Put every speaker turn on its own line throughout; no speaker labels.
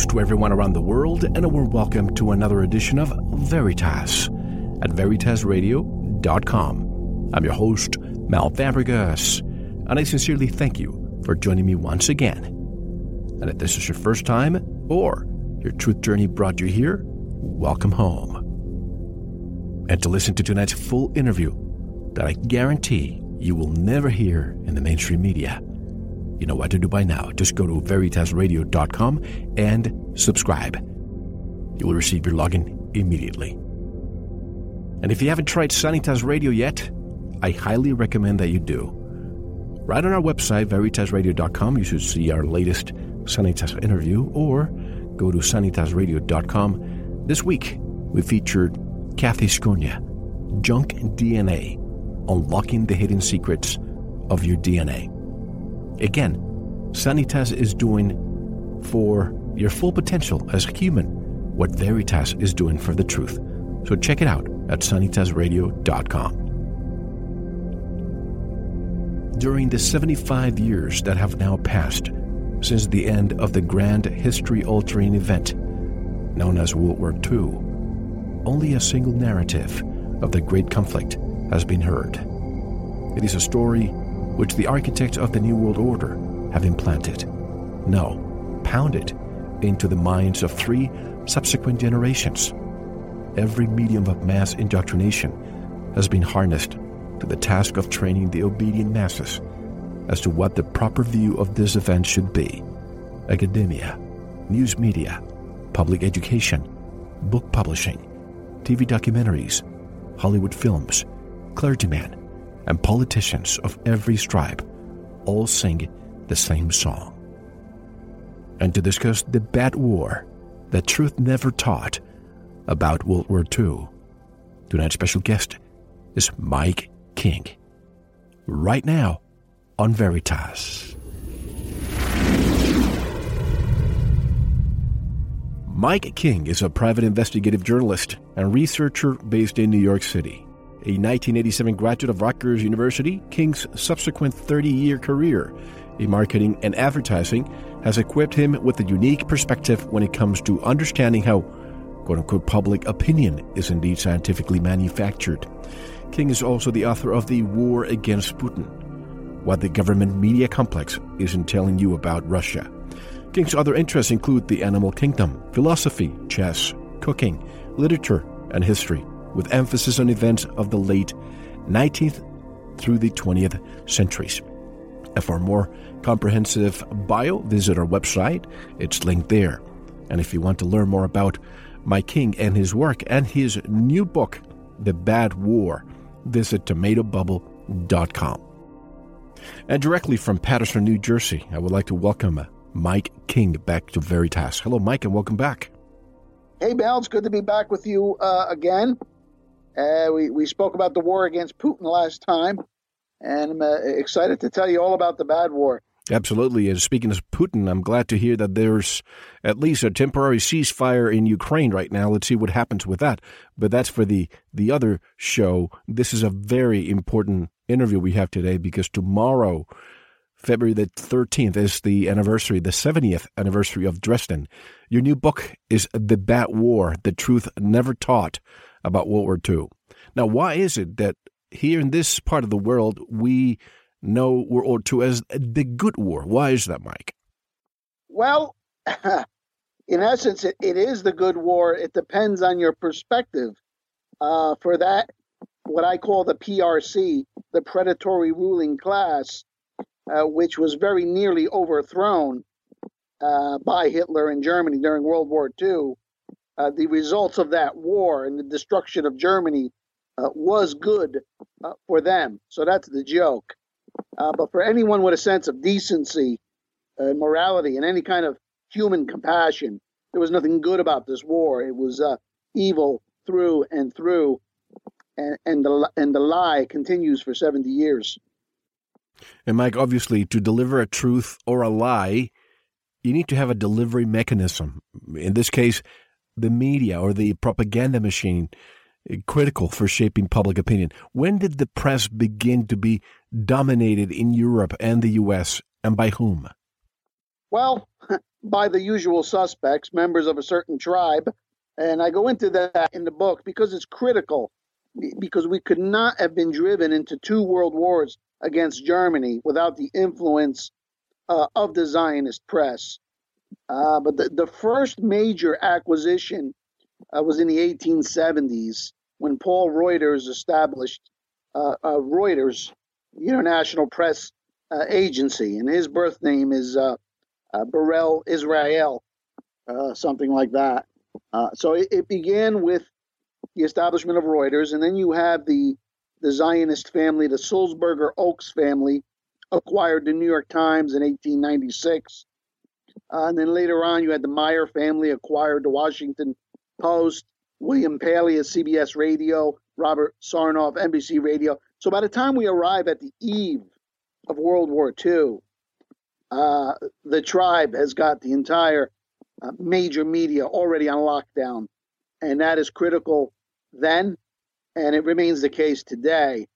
Greetings to everyone around the world, and a warm welcome to another edition of Veritas at VeritasRadio.com. I'm your host, Mel Fabregas, and I sincerely thank you for joining me once again. And if this is your first time, or your truth journey brought you here, welcome home. And to listen to tonight's full interview that I guarantee you will never hear in the mainstream media you know what to do by now. Just go to veritasradio.com and subscribe. You will receive your login immediately. And if you haven't tried Sanitas Radio yet, I highly recommend that you do. Right on our website, veritasradio.com, you should see our latest Sanitas interview, or go to sanitasradio.com. This week, we featured Kathy Sconia, Junk DNA, Unlocking the Hidden Secrets of Your DNA. Again, Sanitas is doing for your full potential as a human what Veritas is doing for the truth. So check it out at sanitasradio.com. During the 75 years that have now passed since the end of the grand history altering event known as World War II, only a single narrative of the great conflict has been heard. It is a story which the architects of the New World Order have implanted, no, pounded into the minds of three subsequent generations. Every medium of mass indoctrination has been harnessed to the task of training the obedient masses as to what the proper view of this event should be. Academia, news media, public education, book publishing, TV documentaries, Hollywood films, clergymen, and politicians of every stripe all sing the same song. And to discuss the bad war that truth never taught about World War II, tonight's special guest is Mike King. Right now on Veritas. Mike King is a private investigative journalist and researcher based in New York City. A 1987 graduate of Rutgers University, King's subsequent 30 year career in marketing and advertising has equipped him with a unique perspective when it comes to understanding how quote unquote public opinion is indeed scientifically manufactured. King is also the author of The War Against Putin What the Government Media Complex Isn't Telling You About Russia. King's other interests include the animal kingdom, philosophy, chess, cooking, literature, and history, with emphasis on events of the late 19th through the 20th centuries. For a more comprehensive bio, visit our website. It's linked there. And if you want to learn more about Mike King and his work and his new book, The Bad War, visit tomatobubble.com. And directly from Paterson, New Jersey, I would like to welcome Mike King back to Veritas. Hello, Mike, and welcome back.
Hey, Mel, it's good to be back with you uh, again. Uh, we, we spoke about the war against Putin last time, and I'm uh, excited to tell you all about the bad war.
Absolutely. And speaking of Putin, I'm glad to hear that there's at least a temporary ceasefire in Ukraine right now. Let's see what happens with that. But that's for the, the other show. This is a very important interview we have today because tomorrow, February the 13th, is the anniversary, the 70th anniversary of Dresden. Your new book is The Bad War The Truth Never Taught about World War II. Now, why is it that here in this part of the world we know World War II as the good war? Why is that, Mike?
Well, in essence, it, it is the good war. It depends on your perspective. Uh, for that, what I call the PRC, the predatory ruling class, uh, which was very nearly overthrown uh, by Hitler in Germany during World War II, uh, the results of that war and the destruction of Germany uh, was good uh, for them. So that's the joke. Uh, but for anyone with a sense of decency, uh, morality, and any kind of human compassion, there was nothing good about this war. It was evil through and through, and, and the and the lie continues for seventy years.
And Mike, obviously, to deliver a truth or a lie, you need to have a delivery mechanism. In this case, the media or the propaganda machine eh, critical for shaping public opinion. When did the press begin to be dominated in Europe and the US, and by whom?
Well, by the usual suspects, members of a certain tribe. And I go into that in the book because it's critical, because we could not have been driven into two world wars against Germany without the influence uh, of the Zionist press. Uh, but the, the first major acquisition uh, was in the 1870s when Paul Reuters established uh, uh, Reuters, International Press uh, Agency, and his birth name is Berel Israel, something like that. so it, it began with the establishment of Reuters, and then you have the the Zionist family, the Sulzberger Ochs family, acquired the New York Times in 1896. Uh, and then later on, you had the Meyer family acquired the Washington Post, William Paley at CBS Radio, Robert Sarnoff, NBC Radio. So by the time we arrive at the eve of World War II, uh, the tribe has got the entire uh, major media already on lockdown. And that is critical then, and it remains the case today.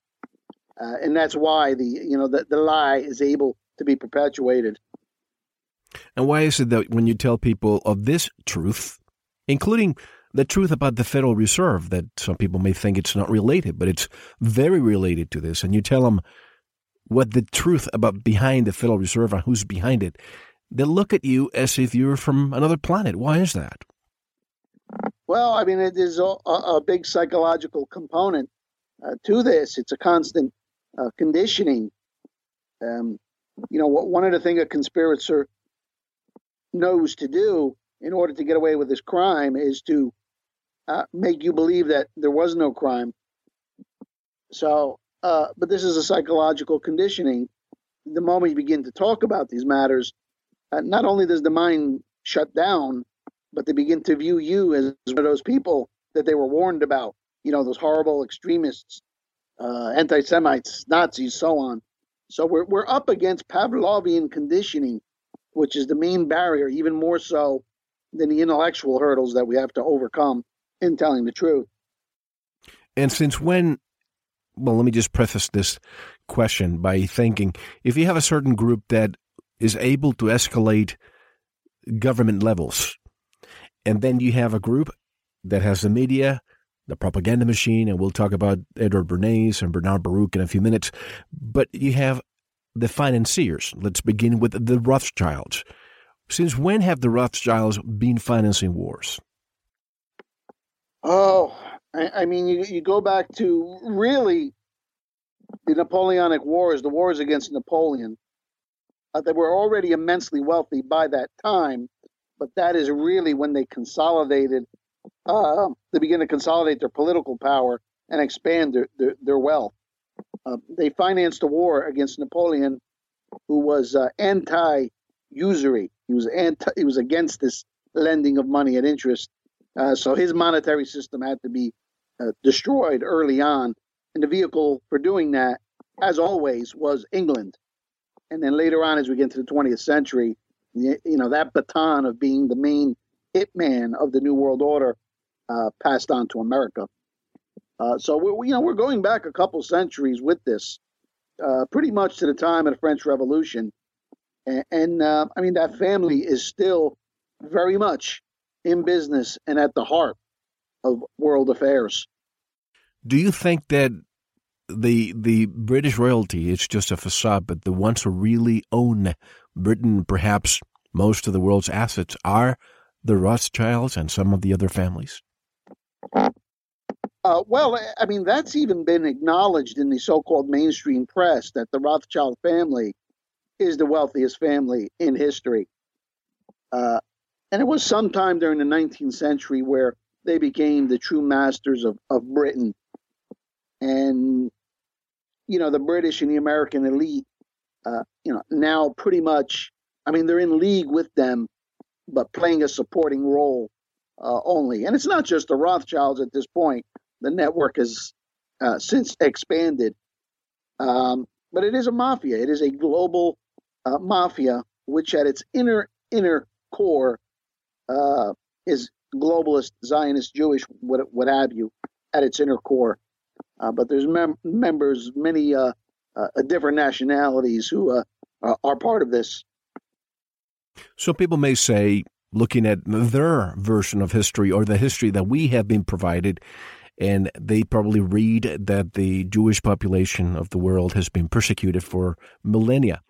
Uh, and that's why the you know the, the lie is able to be perpetuated.
And why is it that when you tell people of this truth, including the truth about the Federal Reserve, that some people may think it's not related, but it's very related to this, and you tell them what the truth about behind the Federal Reserve and who's behind it, they look at you as if you're from another planet. Why is that?
Well, I mean, it is a, a big psychological component uh, to this. It's a constant uh, conditioning. Um, you know, one of the things a conspirator knows to do in order to get away with this crime is to uh, make you believe that there was no crime. So, uh, but this is a psychological conditioning. The moment you begin to talk about these matters, uh, not only does the mind shut down, but they begin to view you as one of those people that they were warned about. You know, those horrible extremists, uh, anti-Semites, Nazis, so on. So we're we're up against Pavlovian conditioning which is the main barrier, even more so than the intellectual hurdles that we have to overcome in telling the truth.
And since when, well, let me just preface this question by thinking if you have a certain group that is able to escalate government levels, and then you have a group that has the media, the propaganda machine, and we'll talk about Edward Bernays and Bernard Baruch in a few minutes, but you have the financiers. Let's begin with the Rothschilds. Since when have the Rothschilds been financing wars?
Oh, I, I mean, you, you go back to really the Napoleonic Wars, the wars against Napoleon. Uh, they were already immensely wealthy by that time, but that is really when they consolidated, uh, they began to consolidate their political power and expand their, their, their wealth. Uh, they financed a war against Napoleon, who was uh, anti-usury. He was anti. He was against this lending of money at interest. Uh, so his monetary system had to be uh, destroyed early on, and the vehicle for doing that, as always, was England. And then later on, as we get into the 20th century, you know that baton of being the main hitman of the New World Order uh, passed on to America. Uh, so we're, you know we're going back a couple centuries with this, uh, pretty much to the time of the French Revolution, and, and uh, I mean that family is still very much in business and at the heart of world affairs.
Do you think that the the British royalty is just a facade, but the ones who really own Britain, perhaps most of the world's assets, are the Rothschilds and some of the other families?
Uh, well, I mean, that's even been acknowledged in the so called mainstream press that the Rothschild family is the wealthiest family in history. Uh, and it was sometime during the 19th century where they became the true masters of, of Britain. And, you know, the British and the American elite, uh, you know, now pretty much, I mean, they're in league with them, but playing a supporting role uh, only. And it's not just the Rothschilds at this point the network has uh, since expanded. Um, but it is a mafia. It is a global uh, mafia, which at its inner inner core uh, is globalist, Zionist, Jewish, what what have you, at its inner core. Uh, but there's mem- members, many uh, uh, different nationalities who are part of this.
So people may say, looking at their version of history or the history that we have been provided, and they probably read that the Jewish population of the world has been persecuted for millennia.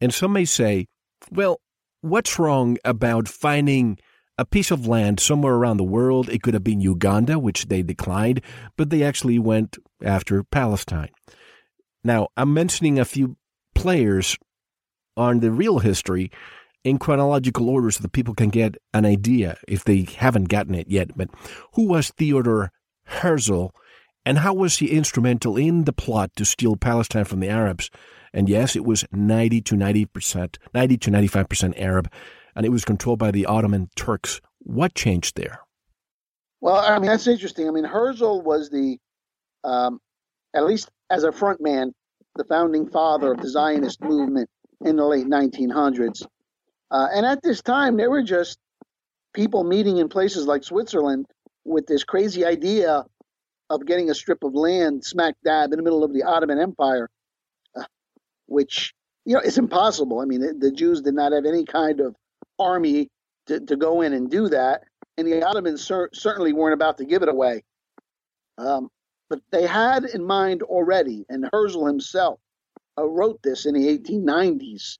And some may say, well, what's wrong about finding a piece of land somewhere around the world? It could have been Uganda, which they declined, but they actually went after Palestine. Now, I'm mentioning a few players on the real history in chronological order so that people can get an idea if they haven't gotten it yet. But who was Theodore Herzl, and how was he instrumental in the plot to steal Palestine from the Arabs? And yes, it was 90 to 90%, 90 to 95% Arab, and it was controlled by the Ottoman Turks. What changed there?
Well, I mean, that's interesting. I mean, Herzl was the, um, at least as a front man, the founding father of the Zionist movement in the late 1900s. Uh, and at this time, there were just people meeting in places like Switzerland with this crazy idea of getting a strip of land smack dab in the middle of the Ottoman Empire, uh, which you know it's impossible. I mean, the, the, Jews did not have any kind of army to, to go in and do that, and the Ottomans cer- certainly weren't about to give it away. Um, but they had in mind already, and Herzl himself uh, wrote this in the 1890s,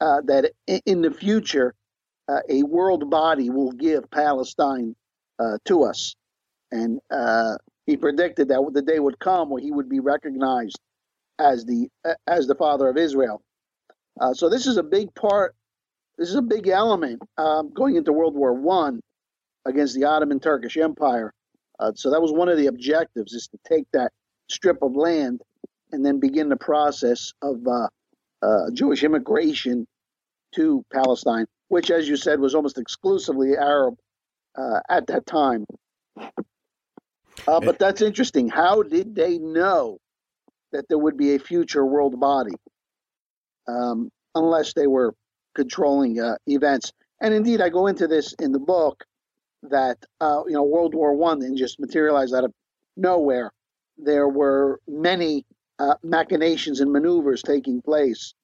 uh, that in, in the future uh, a world body will give Palestine uh, to us. And uh, he predicted that the day would come where he would be recognized as the as the father of Israel. Uh, so this is a big part. This is a big element um, going into World War One against the Ottoman Turkish Empire. Uh, so that was one of the objectives: is to take that strip of land and then begin the process of uh, uh, Jewish immigration to Palestine, which, as you said, was almost exclusively Arab uh, at that time. Uh, but that's interesting. How did they know that there would be a future world body, um, unless they were controlling uh, events? And indeed, I go into this in the book that uh, you know World War One didn't just materialize out of nowhere. There were many uh, machinations and maneuvers taking place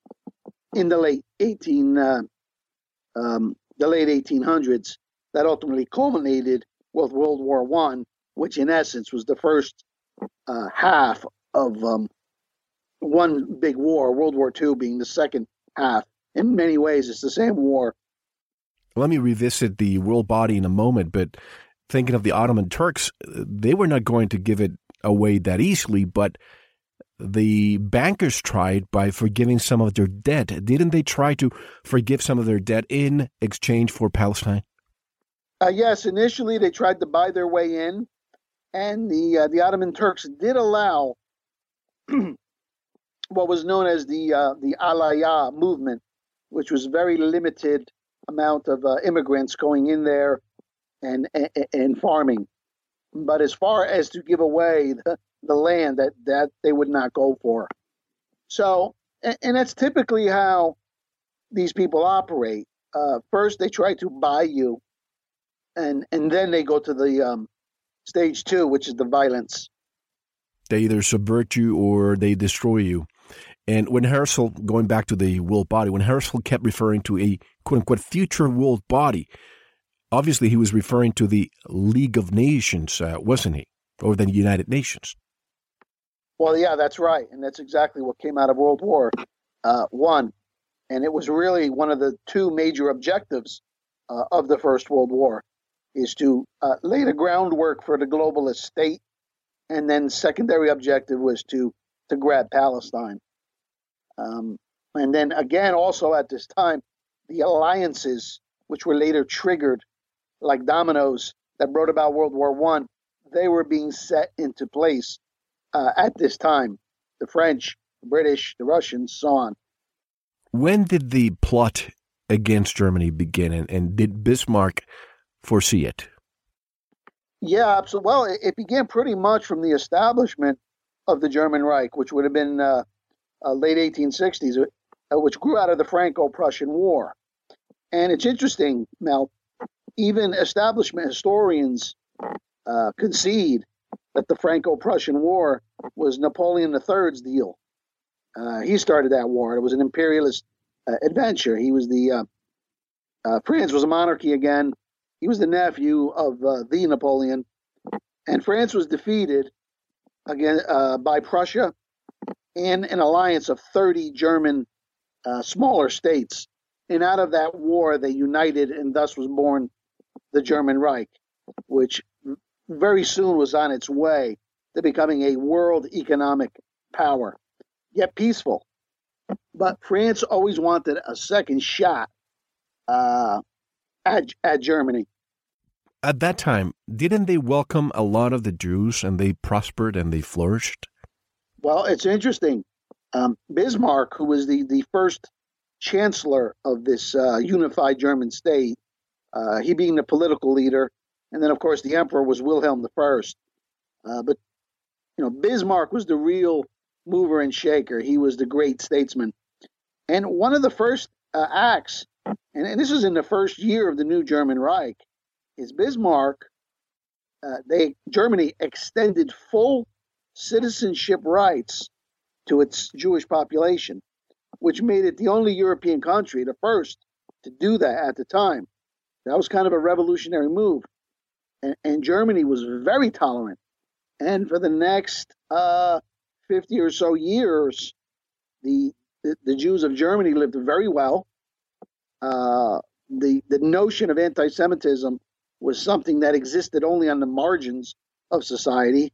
in the late eighteen uh, um, the late eighteen hundreds that ultimately culminated with World War One, which in essence was the first uh, half of um, one big war. World War Two being the second half. In many ways, it's the same war.
Let me revisit the world body in a moment, but thinking of the Ottoman Turks, they were not going to give it away that easily, but the bankers tried by forgiving some of their debt. Didn't they try to forgive some of their debt in exchange for Palestine?
Uh, yes, initially they tried to buy their way in, and the uh, the Ottoman Turks did allow what was known as the uh, the Aliyah movement, which was very limited amount of uh, immigrants going in there and, and, and farming. But as far as to give away the, the land, that that they would not go for. So, and, and that's typically how these people operate. Uh, first, they try to buy you and and then they go to the um, stage two, which is the violence.
They either subvert you or they destroy you. And when Herzl, going back to the world body, when Herzl kept referring to a quote unquote future world body, obviously he was referring to the League of Nations, uh, wasn't he? Or the United Nations.
Well, yeah, that's right. And that's exactly what came out of World War uh, One. And it was really one of the two major objectives uh, of the First World War is to uh, lay the groundwork for the globalist state, and then secondary objective was to to grab Palestine. Um, and then again, also at this time, the alliances, which were later triggered like dominoes that brought about World War One, they were being set into place uh, at this time. The French, the British, the Russians, so on.
When did the plot against Germany begin, and, and did Bismarck foresee it?
Yeah, absolutely. Well, it, it, began pretty much from the establishment of the German Reich, which would have been uh, uh, late 1860s, uh, which grew out of the Franco-Prussian War. And it's interesting, Mel. Even establishment historians uh, concede that the Franco-Prussian War was Napoleon III's deal. Uh, he started that war. It was an imperialist uh, adventure. He was the uh, uh, France was a monarchy again. He was the nephew of uh, the Napoleon, and France was defeated again uh, by Prussia in an alliance of 30 German smaller states. And out of that war, they united, and thus was born the German Reich, which very soon was on its way to becoming a world economic power, yet peaceful. But France always wanted a second shot uh, at, at Germany.
At that time, didn't they welcome a lot of the Jews and they prospered and they flourished?
Well, it's interesting. Um, Bismarck, who was the, the first chancellor of this uh, unified German state, uh, he being the political leader, and then of course the emperor was Wilhelm I. Uh, but you know, Bismarck was the real mover and shaker. He was the great statesman. And one of the first uh, acts, and, and, this is in the first year of the new German Reich, is Bismarck. Uh, they Germany extended full citizenship rights to its Jewish population, which made it the only European country, the first, to do that at the time. That was kind of a revolutionary move. And, and Germany was very tolerant. And for the next uh, 50 or so years, the, the, the Jews of Germany lived very well. Uh, the, the notion of anti Semitism was something that existed only on the margins of society.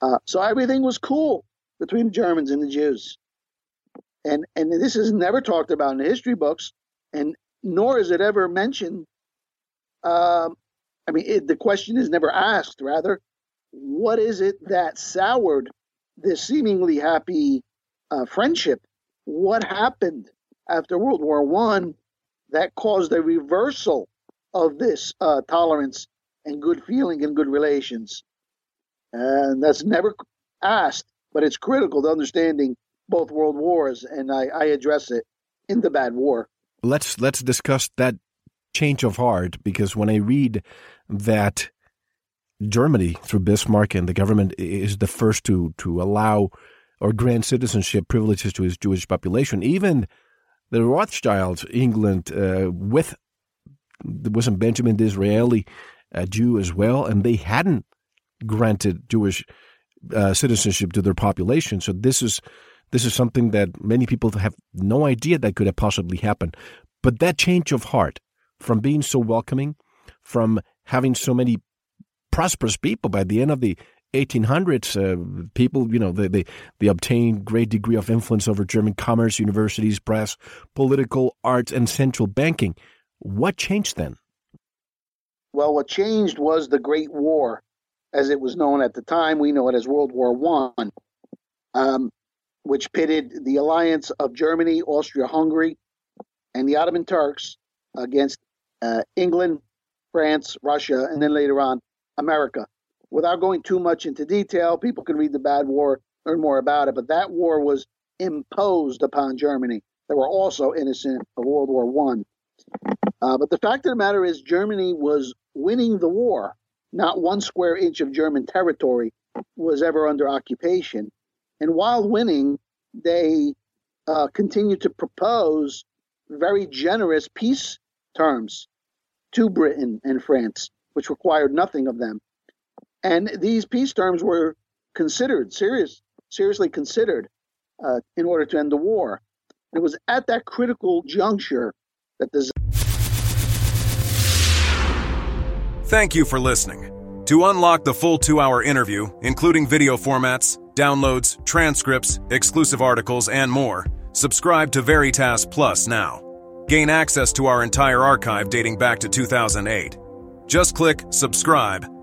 Uh, so everything was cool between the Germans and the Jews. And, and this is never talked about in the history books, and nor is it ever mentioned. Um, I mean, it, the question is never asked, rather, what is it that soured this seemingly happy uh, friendship. What happened after World War One that caused a reversal of this uh, tolerance and good feeling and good relations? And that's never asked, but it's critical to understanding both world wars, and I, I address it in the Bad War.
Let's let's discuss that change of heart because when I read that Germany, through Bismarck and the government, is the first to to allow or grant citizenship privileges to its Jewish population. Even the Rothschilds, England, uh, with there wasn't Benjamin Disraeli, a Jew as well, and they hadn't granted Jewish uh, citizenship to their population. So this is this is something that many people have no idea that could have possibly happened. But that change of heart from being so welcoming, from having so many prosperous people. By the end of the 1800s, uh, people, you know, they, they, they obtained great degree of influence over German commerce, universities, press, political, arts, and central banking. What changed then?
Well, what changed was the Great War, as it was known at the time. We know it as World War One, um, which pitted the alliance of Germany, Austria, Hungary, and the Ottoman Turks against uh, England, France, Russia, and then later on America. Without going too much into detail, people can read the Bad War, learn more about it. But that war was imposed upon Germany. They were also innocent of World War One. Uh, but the fact of the matter is, Germany was winning the war. Not one square inch of German territory was ever under occupation. And while winning, they uh, continued to propose very generous peace terms to Britain and France which required nothing of them. And these peace terms were considered, serious, seriously considered, uh, in order to end the war. And it was at that critical juncture that the
Thank you for listening. To unlock the full two hour interview, including video formats, downloads, transcripts, exclusive articles, and more, subscribe to Veritas Plus now. Gain access to our entire archive dating back to 2008. Just click subscribe